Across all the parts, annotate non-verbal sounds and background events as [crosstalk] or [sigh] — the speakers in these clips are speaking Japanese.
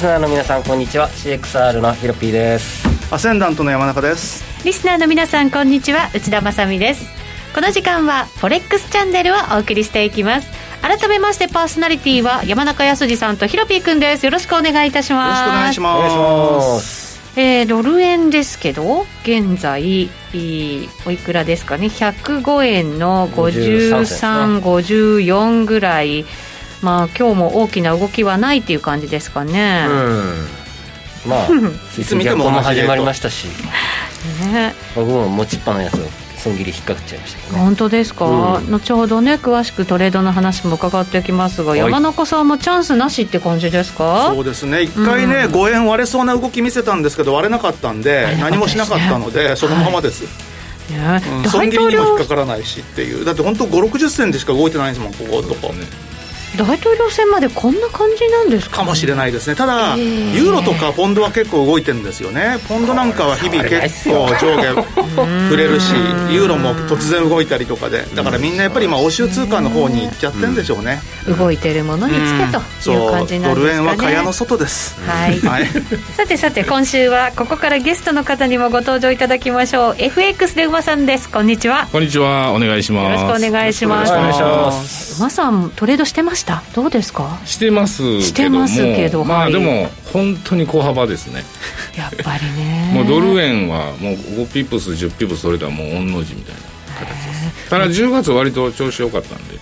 リスナーの皆さんこんにちは。CXR のヒロピーです。アセンダントの山中です。リスナーの皆さんこんにちは。内田まさみです。この時間はフォレックスチャンネルをお送りしていきます。改めましてパーソナリティは山中康さんとヒロピーくんです。よろしくお願いいたします。よろしくお願いします。えー、ドル円ですけど現在おいくらですかね。105円の5354、ね、ぐらいまあ今日も大きな動きはないっていう感じですかね。まあ [laughs] いつ見ても始まりましたし、ね、僕も持ちっぱのやつを損切り引っかかっちゃいました、ね、本当ですか、うん、後ほどね詳しくトレードの話も伺っていきますが山中さんもチャンスなしって感じですか？そうですね。一回ね、うん、5円割れそうな動き見せたんですけど割れなかったんで何もしなかったのでそのままです、はいうん、損切りにも引っかからないしっていう。だって本当5 6 0銭でしか動いてないんですもんこことかね大統領選までこんな感じなんですか、かもしれないですね。ただ、えー、ユーロとかポンドは結構動いてるんですよね。ポンドなんかは日々結構上下触れるしユーロも突然動いたりとかで。だからみんなやっぱり今欧州通貨の方に行っちゃってるんでしょうね、う動いてるものにつけという感じなんですかね、ドル円は蚊帳の外です。はい、はい、さてさて今週はここからゲストの方にもご登場いただきましょう。FX で馬さんです。こんにちは。こんにちは。お願いします。よろしくお願いします。お願いします。馬さんトレードしてました。どうですか？かしてますしてますけどまあでも本当に小幅ですね。[laughs] やっぱりね。もうドル円はもう5ピップス10ピップス取れたらもう御の字みたいな形です。ただ10月割と調子良かったんで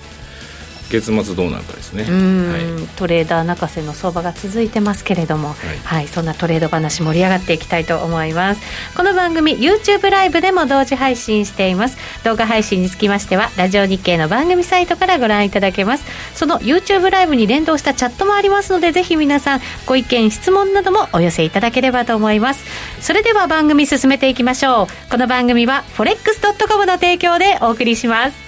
月末どうなるかですね、はい、トレーダー泣かせの相場が続いてますけれども、はい、はい、そんなトレード話盛り上がっていきたいと思います。この番組 YouTube ライブでも同時配信しています。動画配信につきましてはラジオ日経の番組サイトからご覧いただけます。その YouTube ライブに連動したチャットもありますのでぜひ皆さんご意見質問などもお寄せいただければと思います。それでは番組進めていきましょう。この番組は forex.com の提供でお送りします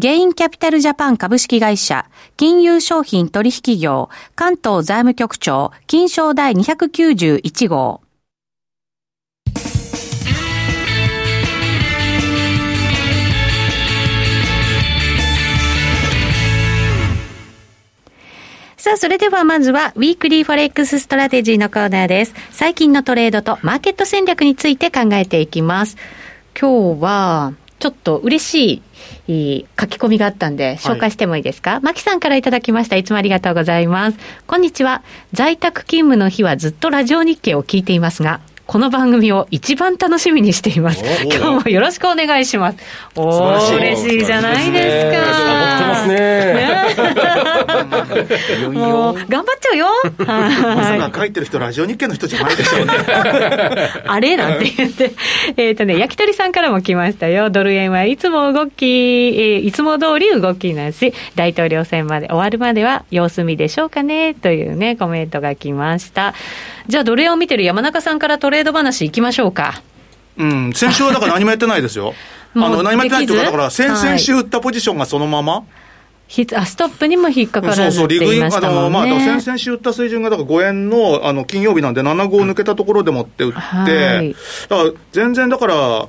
ゲインキャピタルジャパン株式会社、金融商品取引業、関東財務局長、金商第291号。さあ、それではまずは、ウィークリーフォレックスストラテジーのコーナーです。最近のトレードとマーケット戦略について考えていきます。今日は、ちょっと嬉しい書き込みがあったんで、紹介してもいいですか、はい、さんからいただきました。いつもありがとうございます。こんにちは。在宅勤務の日はずっとラジオ日経を聞いていますが、この番組を一番楽しみにしています。今日もよろしくお願いします。おお、嬉しいじゃないですか。ってますね。もう、頑張っちゃうよ。まさか書いてる人、ラジオ日経の人じゃないでしょうね。[laughs] あれ？なんて言って。えっとね、焼き鳥さんからも来ましたよ。ドル円はいつも動き、えー、いつも通り動きなし、大統領選まで終わるまでは様子見でしょうかね、というね、コメントが来ました。じゃあ、ドル円を見てる山中さんからトレード話いきましょうか。うん、先週はだから何もやってないですよ。[laughs] あの、何もやってないっていうか、だから先々週売ったポジションがそのまま、ひあストップにも引っかからずって言いましたもんね。そうそう、リグイン、あの、まあ、先々週売った水準が、だから5円の、あの、金曜日なんで7号抜けたところでもって売って、はい、だから全然だから、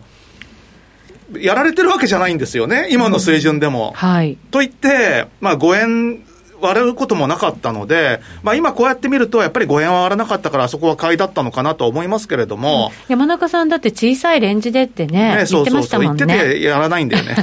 やられてるわけじゃないんですよね、今の水準でも。うん、はい。といって、まあ5円割れることもなかったので、まあ、今こうやって見ると、やっぱり5円は割らなかったから、あそこは買いだったのかなと思いますけれども、うん、山中さんだって小さいレンジでってね、ね。そうそうそう言っててやらないんだよね。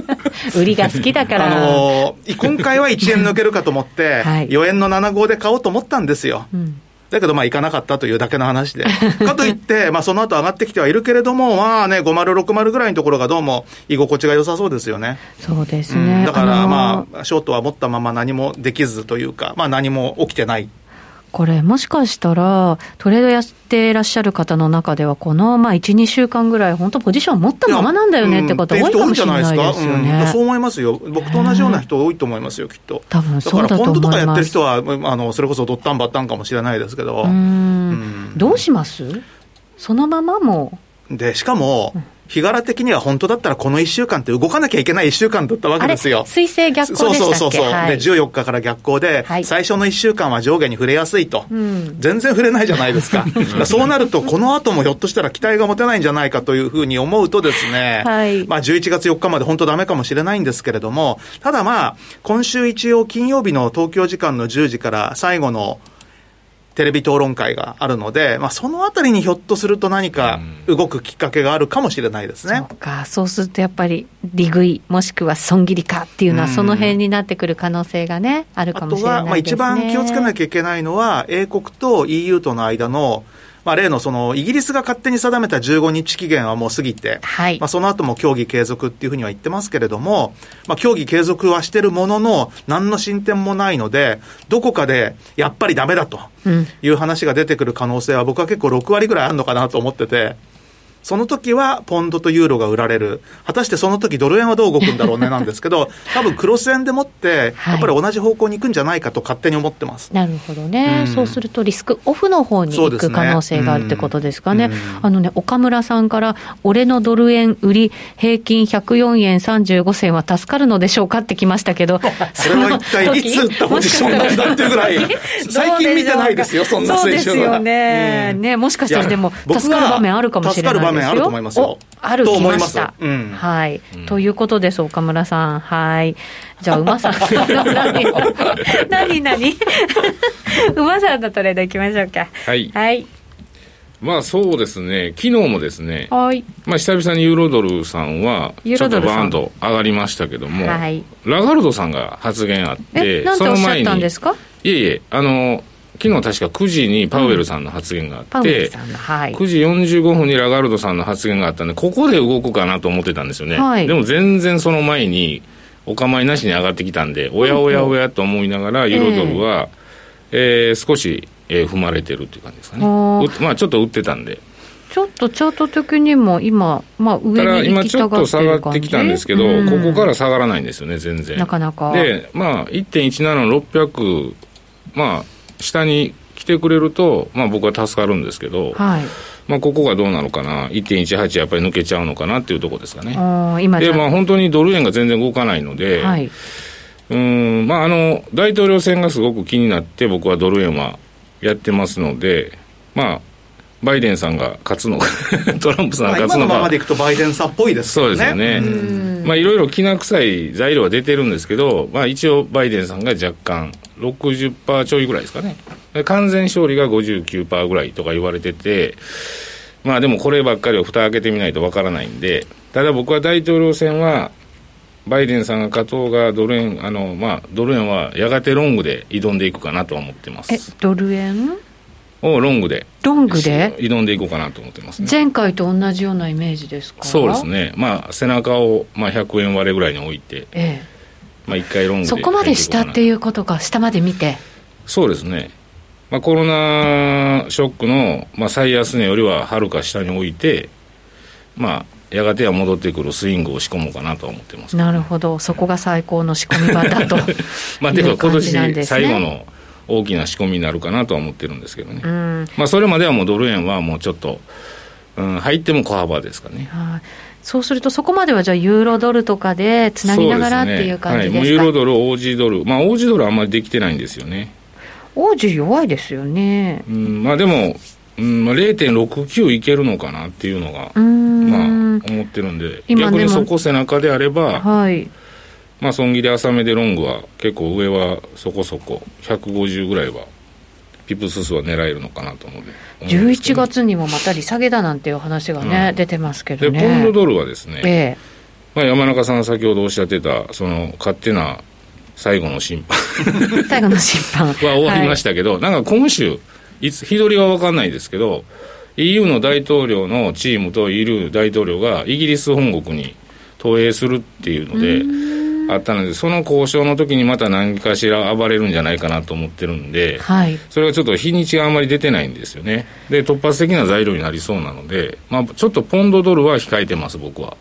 [laughs] 売りが好きだから。あのー、今回は1円抜けるかと思って、[laughs] はい、4円の7号で買おうと思ったんですよ。うんだけどまあ行かなかったというだけの話で。[laughs] かといって、まあその後上がってきてはいるけれども、まあね、5060ぐらいのところがどうも居心地が良さそうですよね。そうですね。うん、だからまあ、ショートは持ったまま何もできずというか、まあ何も起きてないこれ、もしかしたら、トレードやっていらっしゃる方の中では、このまあ1、2週間ぐらい、本当、ポジション持ったままなんだよねって方、多いかもしれないですよね、うん、そう思いますよ、僕と同じような人、多いと思いますよ、きっと。多分そうだと思います。だから、ポンドとかやってる人は、あのそれこそドッタンバッタンかもしれないですけど。うん。どうします？そのままもでしかも、日柄的には本当だったらこの1週間って動かなきゃいけない1週間だったわけですよ。水星逆行でしたっけ？そうそうそう。はい、で、14日から逆行で、はい、最初の1週間は上下に触れやすいと。うん、全然触れないじゃないですか。[laughs] そうなると、この後もひょっとしたら期待が持てないんじゃないかというふうに思うとですね、はい、まあ11月4日まで本当ダメかもしれないんですけれども、ただまあ、今週一応金曜日の東京時間の10時から最後のテレビ討論会があるので、まあ、そのあたりにひょっとすると何か動くきっかけがあるかもしれないですね。そうか、そうするとやっぱり利食い、もしくは損切りかっていうのは、その辺になってくる可能性がね、あるかもしれないですね。あとは、まあ、一番気をつけなきゃいけないのは、英国と EU との間のまあ、例のそのイギリスが勝手に定めた15日期限はもう過ぎて、はい、まあ、その後も協議継続っていうふうには言ってますけれども、まあ、協議継続はしてるものの、何の進展もないので、どこかでやっぱりだめだという話が出てくる可能性は、僕は結構6割ぐらいあるのかなと思ってて。その時はポンドとユーロが売られる、果たしてその時ドル円はどう動くんだろうねなんですけど、[laughs] 多分クロス円でもって、やっぱり同じ方向に行くんじゃないかと勝手に思ってます、なるほどね、うん、そうするとリスクオフの方に行く可能性があるってことですかね、ねうん、あのね岡村さんから、俺のドル円売り、平均104円35銭は助かるのでしょうかってきましたけど、[laughs] それは一体いつ売ったポジションなんだっていうぐらい、最近見てないですよ、そんな水準は。そうですよね、うん、ねもしかしたらでも、助かる場面あるかもしれない。場面あると思いますよ。あるとました。うん、はい、うん、ということです、岡村さん。はい。じゃあ、馬さん。[laughs] 何、何、馬さんのトレードいきましょうか。はい。はい。まあそうですね、昨日もですね、はい、まあ久々にユーロドルさんは、ちょっとバーンと上がりましたけども、はい、ラガルドさんが発言あって、その前に、いえいえ、あの、昨日確か9時にパウエルさんの発言があって、うんはい、9時45分にラガルドさんの発言があったんで、ここで動くかなと思ってたんですよね。はい、でも全然その前に、お構いなしに上がってきたんで、おやおやおやと思いながら、ユーロドルは、えー、えー、少し、えー、踏まれてるっていう感じですかね。まあちょっと売ってたんで。ちょっとチャート的にも今、まあ、上に今ちょっと下がってきたんですけど、うん、ここから下がらないんですよね、全然。なかなか。で、まあ、1.17の600、まあ、下に来てくれると、まあ、僕は助かるんですけど、はいまあ、ここがどうなのかな、1.18やっぱり抜けちゃうのかなっていうところですかね。今で、まあ、本当にドル円が全然動かないので、はい、うんまあ、あの大統領選がすごく気になって、僕はドル円はやってますので、まあ、バイデンさんが勝つのか [laughs] トランプさんが勝つのか、今のままでいくとバイデンさんっぽいですね。そうですよね。まあ、いろいろきな臭い材料は出てるんですけど、まあ、一応、バイデンさんが若干、60%ちょいぐらいですかね。完全勝利が59%ぐらいとか言われてて、まあでもこればっかりを蓋開けてみないとわからないんで、ただ僕は大統領選は、バイデンさんが勝とうがドル円、あの、まあ、ドル円はやがてロングで挑んでいくかなとは思ってます。え、ドル円？をロングで。ロングで？挑んでいこうかなと思ってます、ね、前回と同じようなイメージですか？そうですね。まあ、背中を、まあ、100円割れぐらいに置いて、ええ、まあ、1回ロングでそこまで下っていうことか、下まで見て。そうですね。まあ、コロナショックの、まあ、最安値よりははるか下に置いて、まあ、やがては戻ってくるスイングを仕込もうかなと思ってます、なるほど、そこが最高の仕込み場だと [laughs] まあ、でも今年最後の大きな仕込みになるかなとは思ってるんですけどね、うん、まあ、それまではもうドル円はもうちょっと、うん、入っても小幅ですかね。そうすると、そこまではじゃあ、ユーロドルとかでつなぎながらっていう感じですか、ね。はい、ユーロドル、オージードル、まあ、オージードルあんまりできてないんですよね。オージー弱いですよね。うん、まあでも、うんまあ、0.69いけるのかなっていうのが、まあ、思ってるんで、逆にそこ背中であれば、はい、まあ、損切り浅めでロングは結構上はそこそこ。150ぐらいはピプス数は狙えるのかなと思う11月にもまた利下げだなんていう話がね、うん、出てますけどね。でポンドドルはですね、ええ。まあ、山中さん先ほどおっしゃってたその勝手な最後の審判。[laughs] 最後の審判。[laughs] は終わりましたけど、はい、なんか今週いつ日取りは分かんないですけど EU の大統領のチームと EU 大統領がイギリス本国に投影するっていうのであったので、その交渉の時にまた何かしら暴れるんじゃないかなと思ってるんで、はい、それがちょっと日にちがあんまり出てないんですよね。で、突発的な材料になりそうなので、まあ、ちょっとポンドドルは控えてます、僕は。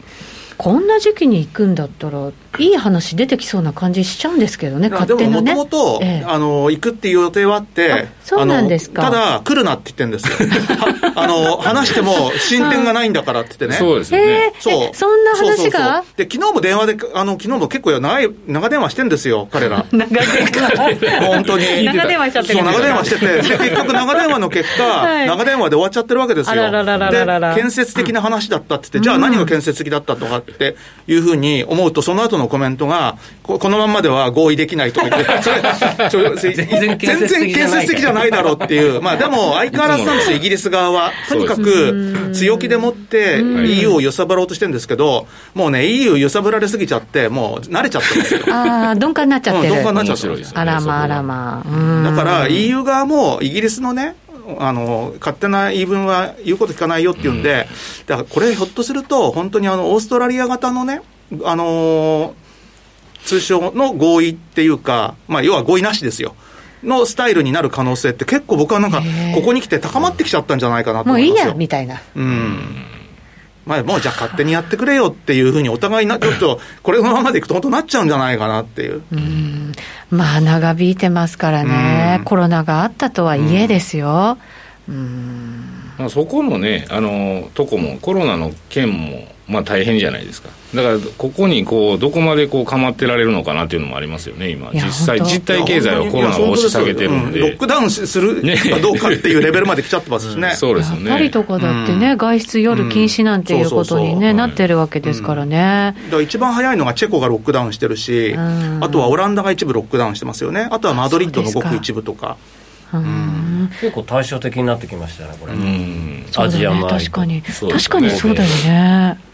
こんな時期に行くんだったら、いい話出てきそうな感じしちゃうんですけどね、勝手なね。でも、もともと、あの、行くっていう予定はあって、そうなんですか。ただ、来るなって言ってるんですよ。[laughs] あの、話しても進展がないんだからって言ってね。そうですよね。そう。そんな話が？で、昨日も電話で、あの、昨日も結構長い、長電話してんですよ、彼ら。[laughs] 長電話本当に。長電話しちゃってる。そう、長電話してて、[laughs] で、結局長電話の結果、長電話で終わっちゃってるわけですよ。で、建設的な話だったって言って、じゃあ何が建設的だったとかっていうふうに思うと、その後のコメントが、このままでは合意できないとか言って、[laughs] 全然建設的じゃないだろうっていう、まあでも相変わらずなんですよ、イギリス側は。とにかく強気でもって EU を揺さぶろうとしてるんですけど、もうね、EU 揺さぶられすぎちゃって、もう慣れちゃってますよ。ああ、鈍感になっちゃってる。鈍感になっちゃってる。あらまあらまあ。だから EU 側もイギリスのね、あの勝手な言い分は言うこと聞かないよっていうんで、だからこれ、ひょっとすると、本当にあのオーストラリア型のね、あのー、通称の合意っていうか、まあ、要は合意なしですよ。のスタイルになる可能性って結構僕はなんか、ここに来て高まってきちゃったんじゃないかなと思いますよ。もういいや、みたいな。うん。まあ、もうじゃあ勝手にやってくれよっていうふうにお互いな、ちょっとこれのままでいくと本当なっちゃうんじゃないかなっていう。うんまあ長引いてますからね、コロナがあったとはいえですよ。うんまあ、そこのね、あのとこも、コロナの件も、まあ、大変じゃないですか。だから、ここにこうどこまでこう構ってられるのかなっていうのもありますよね、今、実際、実体経済をコロナが押し下げてるんで、ロックダウンするかどうかっていうレベルまで来ちゃってますしね、そうですよね。パリとかだってね、外出夜禁止なんていうことに、ねなってるわけですからね。だから一番早いのがチェコがロックダウンしてるし、あとはオランダが一部ロックダウンしてますよね、あとはマドリッドのごく一部とか。結構対照的になってきましたね、これ、アジア周り、確かに、確かにそうだよね。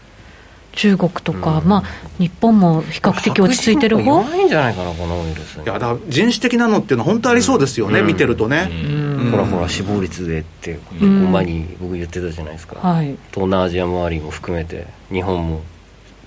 中国とか、まあ、日本も比較的落ち着いてる方？ないんじゃないかな、このウイルス。いや、だから人種的なのっていうのは、本当ありそうですよね、見てるとね。ほらほら、死亡率でって、結構前に僕言ってたじゃないですか、東南アジア周りも含めて、日本も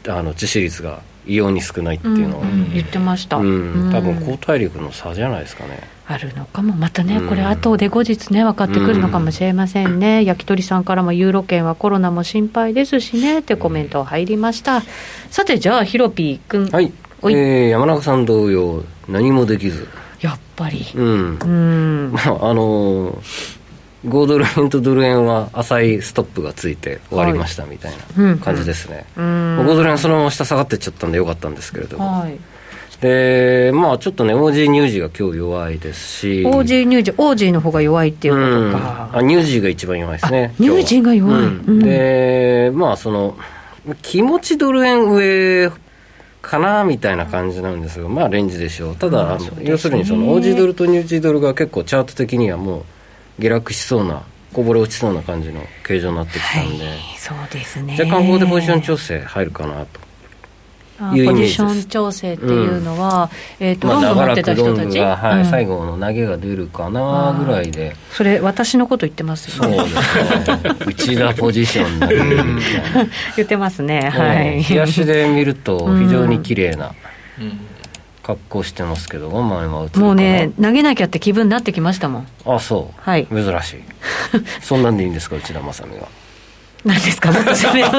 あの致死率が異様に少ないっていうのは、言ってました、多分抗体力の差じゃないですかね。あるのかも、またね、これ、後で後日ね、分かってくるのかもしれませんね、焼き鳥さんからも、ユーロ圏はコロナも心配ですしねってコメント入りました。さて、じゃあ、ヒロピー君。はい、おいえー、山中さん同様、何もできず。やっぱり。うん。うん。[laughs] まあ、あのー、豪ドル円とドル円は浅いストップがついて終わりましたみたいな感じですね、はいうん。うん、豪ドル円そのまま下下がってっちゃったんでよかったんですけれども、はい。で、まあちょっとね、オージーニュージーが今日弱いですし、オージーニュージー、オージーの方が弱いっていうことか。うん、あニュージーが一番弱いですね。ニュージーが弱い。うん、で、まあその、気持ちドル円上かなみたいな感じなんですが、まあレンジでしょう。ただ、ね、要するにその、オージードルとニュージードルが結構チャート的にはもう下落しそうな。こぼれ落ちそうな感じの形状になってきたんで、はい、そうですね。若干ここでポジション調整入るかなと。ポジション調整っていうのは、うん、えーと、ロング持ってた人たち、はい、うん、最後の投げが出るかなぐらいで。それ私のこと言ってますよね。そうですね。[laughs] 内田ポジション [laughs] 言ってますねはい。日足で見ると非常に綺麗な、格好してますけど、まあ今もうね、投げなきゃって気分になってきましたもん。あそう。はい。珍しい。[laughs] そんなんでいいんですか、内田正美は。何ですか？もっと攻めろと。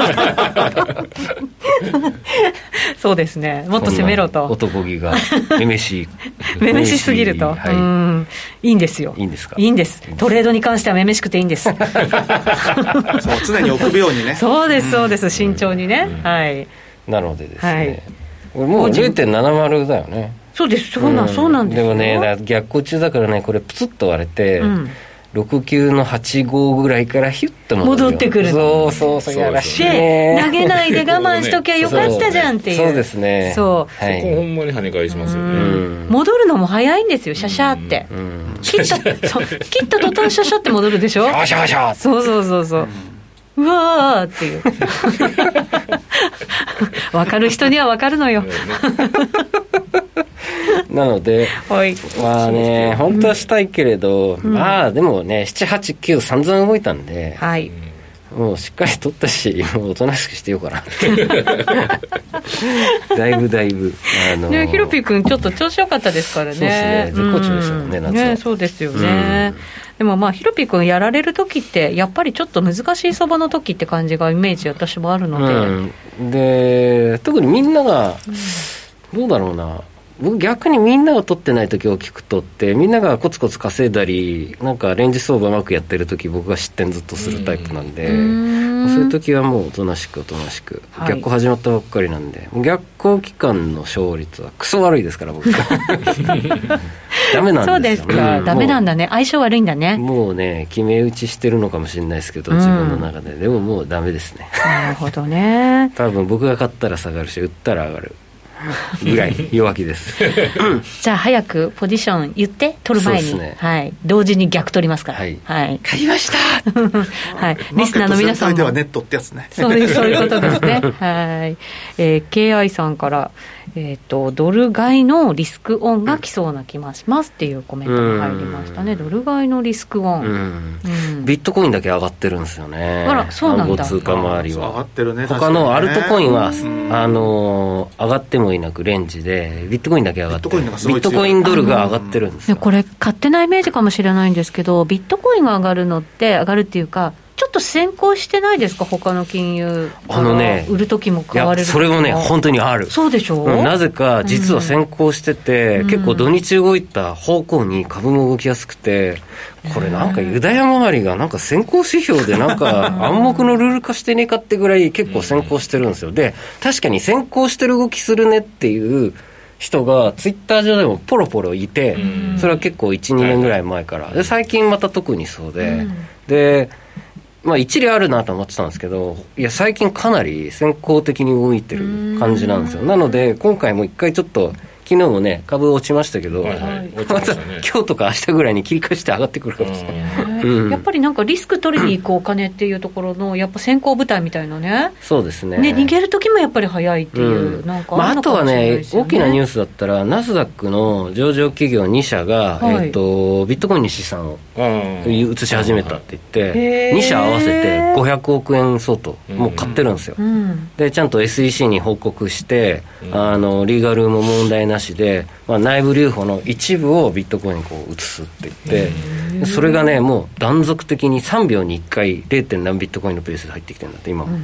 [laughs] そうですね。もっと攻めろと。男気がめめしい。[laughs] めめしすぎると、はい、うん。いいんですよ。いいんですか？いいんです。トレードに関してはめめしくていいんです。そう常に臆病にね。そうですそうです。慎重にね、うん、はい。なのでですね、はい、もう10.70だよね。そうです。そうなん、うん、そうなんですでもね逆行中だからねこれプツッと割れて、うん69の85ぐらいからヒュッと戻ってくるそうそうそうやらしい、ね、投げないで我慢しときゃよかったじゃんっていう。そうですね。そう、はい、そこほんまに跳ね返しますよね。戻るのも早いんですよシャシャって、切ったそう。切った途端シャシャって戻るでしょ？シャシャシャそうそうそうそう、うわーっていう。[laughs] 分かる人には分かるのよ。なので、はい、まあね、本当はしたいけれど、うん、まあでもね、7、8、9、散々動いたんで、はい、もうしっかり取ったし、もうおとなしくしてようかな [laughs] だいぶだいぶ。あのー、ね、ヒロピ君、ちょっと調子よかったですからね。そうですね、絶好調でしたもんね、夏は。ね、そうですよね。でもまあ、ヒロピ君やられる時って、やっぱりちょっと難しい相場の時って感じがイメージ、私もあるので。うん、で、特にみんなが、どうだろうな、僕逆にみんなが取ってない時大きく取ってみんながコツコツ稼いだりなんかレンジ相場うまくやってる時僕が失点ずっとするタイプなんで、うそういう時はもうおとなしくおとなしく、はい、逆行始まったばっかりなんで逆行期間の勝率はクソ悪いですから僕。[laughs] ダメなんですよ。そうですか、うん、ダメなんだね。相性悪いんだね。もうね決め打ちしてるのかもしれないですけど自分の中で、でももうダメですね。なるほどね。[laughs] 多分僕が買ったら下がるし売ったら上がる [laughs] ぐらい弱気です。[laughs] じゃあ早くポジション言って取る前に、ね、はい、同時に逆取りますから。はい、はい、買いました。[laughs] はい。リスナーの皆さんも。ではネットってやつね。そういうそういうことですね。はい、えー、KI さんからえーと、ドル買いのリスクオンが来そうな気がしますっていうコメントが入りましたね、ドル買いのリスクオン、うん、ビットコインだけ上がってるんですよね、あら、そうなんだ。通貨周りは、上がってるね、他のアルトコインは、あの上がってもいなくレンジで、ビットコインだけ上がってる、ビットコインドルが上がってるんですよ。これ、勝手なイメージかもしれないんですけど、ビットコインが上がるのって、上がるっていうか、ちょっと先行してないですか、他の金融あのね、売る時も買われるそれもね、本当にある、そうでしょ？う、なぜか、実は先行してて、うん、結構土日動いた方向に株も動きやすくて、これなんかユダヤ周りがなんか先行指標でなんか暗黙のルール化してねえかってぐらい結構先行してるんですよ。で、確かに先行してる動きするねっていう人がツイッター上でもポロポロいて、それは結構1、2年ぐらい前から。で、最近また特にそうで、で、まあ一理あるなと思ってたんですけど、いや、最近かなり先行的に動いてる感じなんですよ。なので、今回も一回ちょっと、昨日もね、株落ちましたけど、はいはい、[laughs] また、今日とか明日ぐらいに切り返して上がってくるかもしれない、うん、やっぱりなんかリスク取りに行くお金っていうところの、[laughs] やっぱ先行部隊みたいなね、そうですね。ね逃げる時もやっぱり早いっていう、うん、なんかあ、まあ、あとはね、大きなニュースだったら、ナスダックの上場企業2社が、はい、えーと、ビットコインに資産を移し始めたって言って、2社合わせて500億円相当、もう買ってるんですよ、うん、でちゃんと SEC に報告して、あのリーガルも問題なしで、まあ、内部留保の一部をビットコインにこう移すって言ってそれがねもう断続的に3秒に1回 0. 何ビットコインのペースで入ってきてるんだって今も。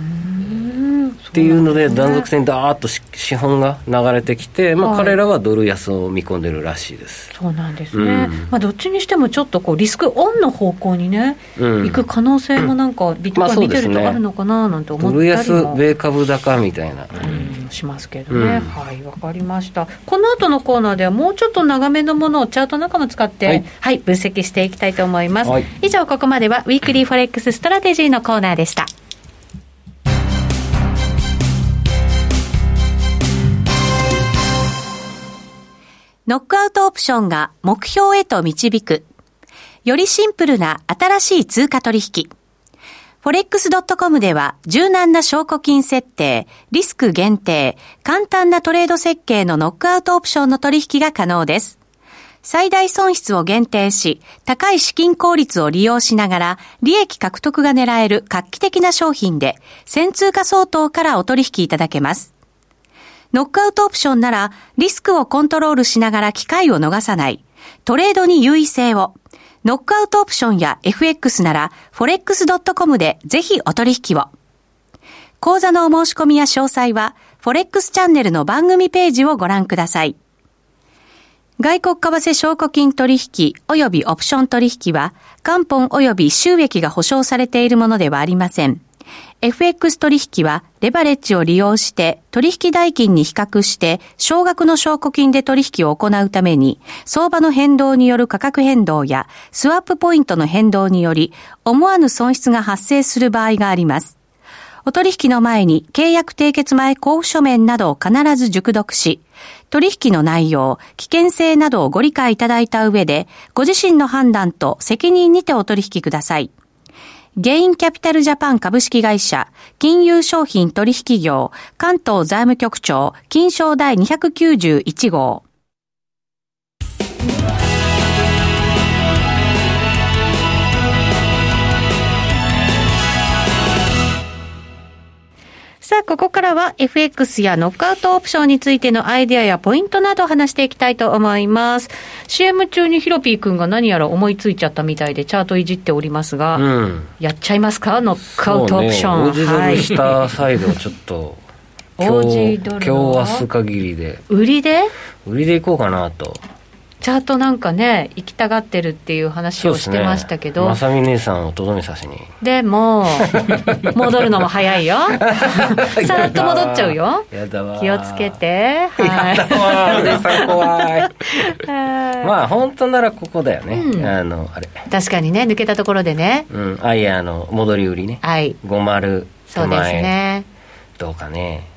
っていうので、断続性にだーっと資本が流れてきて、まあ、彼らはドル安を見込んでるらしいです。そうなんですね、うん、まあ、どっちにしてもちょっとこうリスクオンの方向にね、うん、行く可能性もなんか、ビットコイン見てるとあるのかななんて思ったりも、まあね、ドル安、米株高みたいな、うん、しますけどね、はいわかりました。この後のコーナーではもうちょっと長めのものをチャートなんか使って、はい、はい、分析していきたいと思います、はい、以上ここまではウィークリーフォレックスストラテジーのコーナーでしたノックアウトオプションが目標へと導く。よりシンプルな新しい通貨取引。forex.com では柔軟な証拠金設定、リスク限定、簡単なトレード設計のノックアウトオプションの取引が可能です。最大損失を限定し、高い資金効率を利用しながら、利益獲得が狙える画期的な商品で、先通貨相当からお取引いただけます。ノックアウトオプションなら、リスクをコントロールしながら機会を逃さない。トレードに優位性を。ノックアウトオプションや FX なら、forex.com でぜひお取引を。講座のお申し込みや詳細は、forex チャンネルの番組ページをご覧ください。外国為替証拠金取引及びオプション取引は、元本及び収益が保証されているものではありません。FX 取引はレバレッジを利用して取引代金に比較して少額の証拠金で取引を行うために相場の変動による価格変動やスワップポイントの変動により思わぬ損失が発生する場合があります。お取引の前に契約締結前交付書面などを必ず熟読し、取引の内容、危険性などをご理解いただいた上で、ご自身の判断と責任にてお取引ください。ゲインキャピタルジャパン株式会社、金融商品取引業、関東財務局長、金賞第291号。さあ、ここからは FX やノックアウトオプションについてのアイデアやポイントなどを話していきたいと思います。CM 中にヒロピー君が何やら思いついちゃったみたいでチャートいじっておりますが、うん、やっちゃいますか？ノックアウトオプション。ね、はい。したサイドちょっと。今日、今日明日限りで。売りで？売りでいこうかなと。チャートなんかね行きたがってるっていう話をしてましたけど、まさみ姉さんをとどめさしに。でも [laughs] 戻るのも早いよ。[laughs] さらっと戻っちゃうよ。気をつけて。はいやだわ姉さん怖い。まあ本当ならここだよね、うん、あのあれ。確かにね抜けたところでね。うん。あいやあの戻り売りね。はい。50そうですね。どうかね。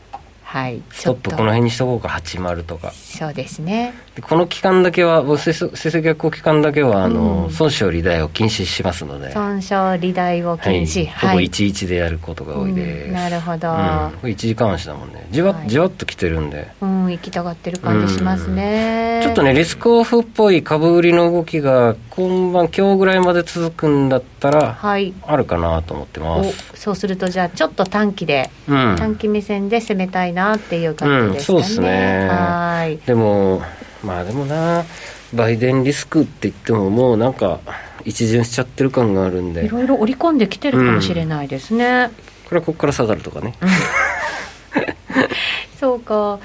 はい、ストップこの辺にしとこうか80とか。そうですねこの期間だけは成績逆行期間だけはあの、うん、損傷利大を禁止しますので。損傷利大を禁止、はい、ほぼ11でやることが多いです、うん、なるほど、うん、これ1時間足だもんね。じわ,、じわっときてるんで。うん行きたがってる感じしますね、ちょっとねリスクオフっぽい株売りの動きが今晩今日ぐらいまで続くんだったら、はい、あるかなと思ってます。そうするとじゃあちょっと短期で、短期目線で攻めたいなっていう感じですかね、そうですね。はい。でもまあでもなバイデンリスクって言ってももうなんか一巡しちゃってる感があるんで。いろいろ織り込んできてるかもしれないですね、うん、これはここから下がるとかね、うん、そうか。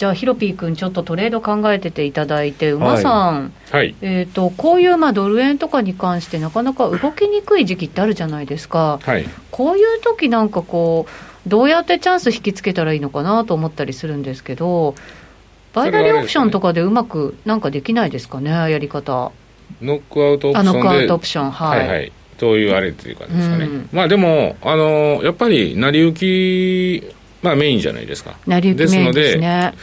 じゃあヒロピー君ちょっとトレード考えてていただいて馬さん、はい、えーと、こういうまあドル円とかに関してなかなか動きにくい時期ってあるじゃないですか、はい、こういう時なんかこうどうやってチャンス引きつけたらいいのかなと思ったりするんですけどバイナリーオプションとかでうまくなんかできないですかね、やり方。ノックアウトオプションで。ノックアウトオプション、はい。はい、はい、というあれっていうかですかね。うん、まあでも、あの、やっぱり成り行き、まあメインじゃないですか。成り行きメインですね。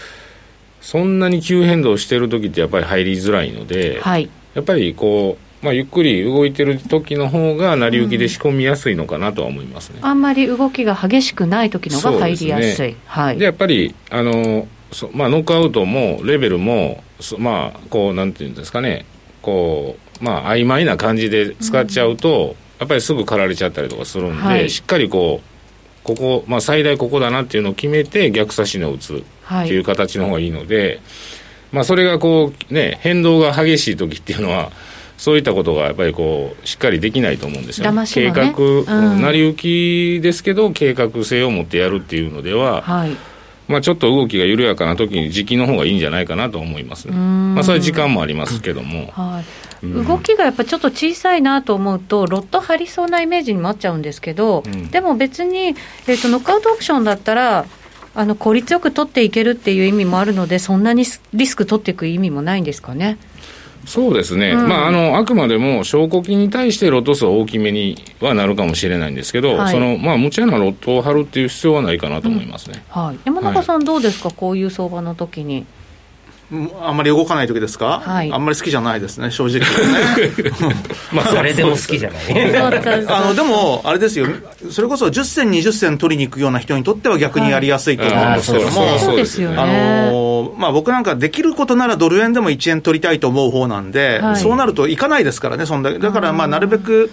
そんなに急変動してる時ってやっぱり入りづらいので、はい、やっぱりこう、まあ、ゆっくり動いてる時の方が成り行きで仕込みやすいのかなとは思いますね、うん、あんまり動きが激しくない時のが入りやすい、ね、はい、でやっぱりあのそまあ、ノックアウトもレベルも、まあ、こう、なんていうんですかね、こう、まあ、曖昧な感じで使っちゃうと、うん、やっぱりすぐ刈られちゃったりとかするんで、はい、しっかりこう、ここ、まあ、最大ここだなっていうのを決めて、逆差し値を打つっていう形の方がいいので、はい、まあ、それがこう、ね、変動が激しい時っていうのは、そういったことがやっぱりこうしっかりできないと思うんですよ、ね、計画、うん、成り行きですけど、計画性を持ってやるっていうのでは、はいまあ、ちょっと動きが緩やかな時に時期の方がいいんじゃないかなと思います。ね、まあ、それは時間もありますけども、はい、動きがやっぱちょっと小さいなと思うと、ロット張りそうなイメージになっちゃうんですけど、うん、でも別に、えーと、ノックアウトオプションだったら、あの効率よく取っていけるっていう意味もあるので、そんなにリスク取っていく意味もないんですかね。そうですね、うん、まあ、あのあくまでも証拠金に対してロット数は大きめにはなるかもしれないんですけど、はい、そのまあ、無茶なロットを張るっていう必要はないかなと思いますね、うん、はい、山中さん、どうですか、はい、こういう相場の時に。あんまり動かない時ですか、はい、あんまり好きじゃないですね、正直。ね。[laughs] まあ、それでも好きじゃない。あのでも、あれですよ、それこそ10銭、20銭取りに行くような人にとっては逆にやりやすいと思うんですけども、そうですよね。あのまあ、僕なんかできることならドル円でも1円取りたいと思う方なんで、はい、そうなるといかないですからね、そんだだからまあなるべく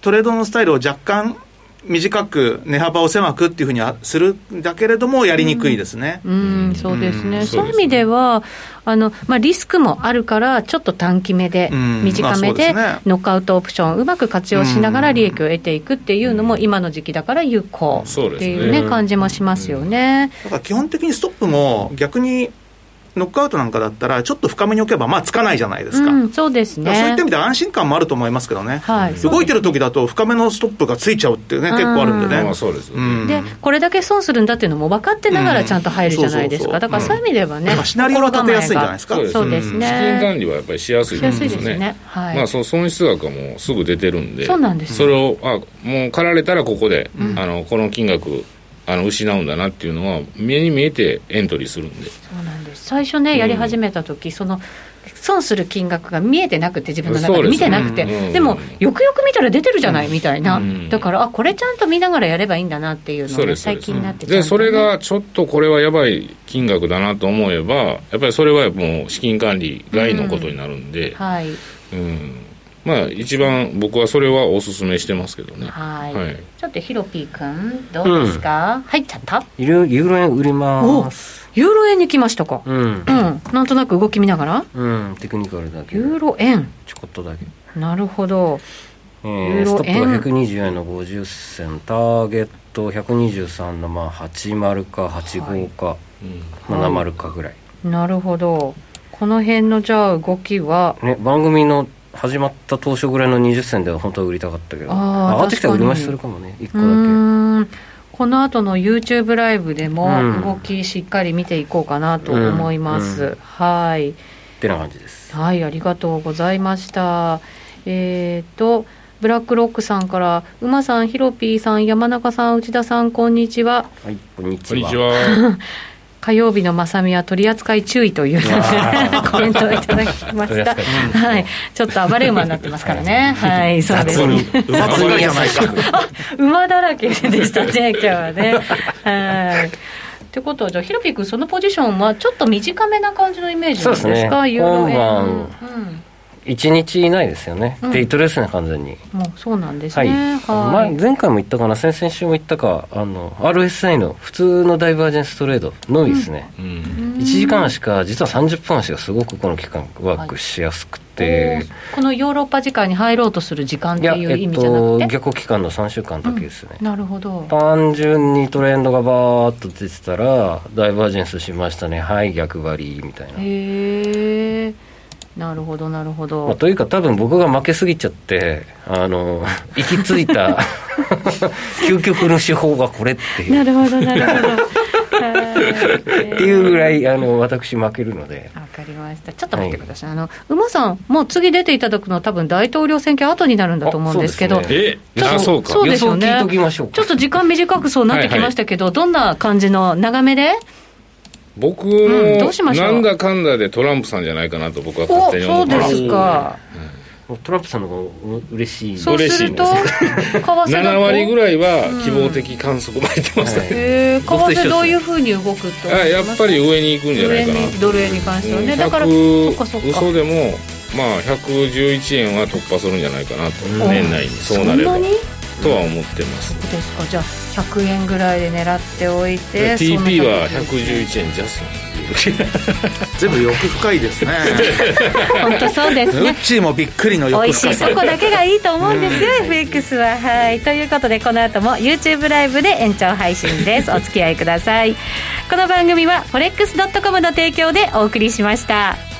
トレードのスタイルを若干短く値幅を狭くっていうふうにするんだけれども、やりにくいですね。うん、うん、そうですね、そういう意味では、あのまあ、リスクもあるから、ちょっと短期目で、短めで、ノックアウトオプションをうまく活用しながら利益を得ていくっていうのも、今の時期だから有効っていうね、感じもしますよね。だから基本的にストップも逆にノックアウトなんかだったら、ちょっと深めに置けば、まあ、つかないじゃないですか、うん、そうですね。そういった意味で安心感もあると思いますけどね、はい、動いてる時だと、深めのストップがついちゃうっていうね、結構あるんでね、まあ、そうです、でこれだけ損するんだっていうのも分かってながら、ちゃんと入るじゃないですか、だからそういう意味ではね、シナリオは立てやすいんじゃないですか、そうですね、資金管理はやっぱりしやすいですね、すね。はい。まあ、その損失額はもうすぐ出てるんで、そうなんですそれをあもう借られたらここで、あのこの金額、あの失うんだなっていうのは目に見えてエントリーするんで。そうなんです。最初ねやり始めた時、うん、その損する金額が見えてなくて自分の中で。見てなくて。でうん、でもよくよく見たら出てるじゃない、みたいな、だからあこれちゃんと見ながらやればいいんだなっていうのが最近になってで、ね、それがちょっとこれはやばい金額だなと思えばやっぱりそれはもう資金管理外のことになるんで、はい、うんまあ一番僕はそれはおすすめしてますけどね。はい。はい。ちょっとヒロピー君どうですか、うん、入っちゃったユーロ円売ります。ユーロ円に来ましたか。うん、うん、なんとなく動き見ながら。うんテクニカルだけユーロ円。ちょこっとだけ。なるほど。えー、ストップが120円の50銭ターゲット123のまあ80か85か、はい、まあ、70かぐらい、なるほど。この辺のじゃあ動きは、ね、番組の始まった当初ぐらいの20銭では本当は売りたかったけど。上がってきたら売り増しするかもね。1個だけ。この後の YouTube ライブでも動きしっかり見ていこうかなと思います、うん。うん、はい。ってな感じです。はいありがとうございました。えっ、ー、とブラックロックさんから馬さんヒロピーさん山中さん内田さんこんにちは。はいこんにちは [laughs] 火曜日のまさみは取り扱い注意という [laughs] コメントをいただきました。はい。ちょっと暴れ馬になってますからね。はい、そうです。馬。[laughs] 馬だらけでしたね、今日はね。はい。ってことは、じゃあ、ヒロピ君、そのポジションはちょっと短めな感じのイメージなんですか、そうですね、今晩、うん1日いないですよね、うん、デイトレですね、完全に。もうそうなんですね、はい、前前回も言ったかな、先々週も言ったか、あの RSI の普通のダイバージェンストレードのみですね、うん、1時間足か、実は30分足がすごくこの期間、ワークしやすくて、はい、このヨーロッパ時間に入ろうとする時間っていう意味じゃなくて、えっと、逆期間の3週間だけですね、うん、なるほど。単純にトレンドがバーっと出てたら、ダイバージェンスしましたね、はい、逆張りみたいな。へーなるほどなるほど、まあ、というか多分僕が負けすぎちゃってあの [laughs] 行き着いた [laughs] 究極の手法がこれっていう。なるほどなるほど。[laughs] っていうぐらいあの私負けるので。わかりました。ちょっと待ってください、はい、あの馬さんもう次出ていただくのは多分大統領選挙後になるんだと思うんですけど。えそうそうですよね。ちょっと時間短くそうなってきましたけど、はいはい、どんな感じの長めで僕も、なんだかんだでトランプさんじゃないかなと僕は勝手に思ってます。そうですか、うん、トランプさんの方が嬉しい。そうすると7割ぐらいは希望的観測巻いてますね、うん、へ為替どういうふうに動くとあやっぱり上に行くんじゃないかな。ドル円に関してはね、だからそっかそっか。嘘でもまあ111円は突破するんじゃないかなと、年内に。そうなれば。とは思ってます。そうですか。じゃあ100円ぐらいで狙っておいて TP は111円ジャスト全部欲深いですね。[laughs] 本当そうですね。うっちーもびっくりの欲深さ。美味しいとこだけがいいと思うんですよ FX は。はい。ということでこの後も YouTube ライブで延長配信です。お付き合いください。この番組は forex.com の提供でお送りしました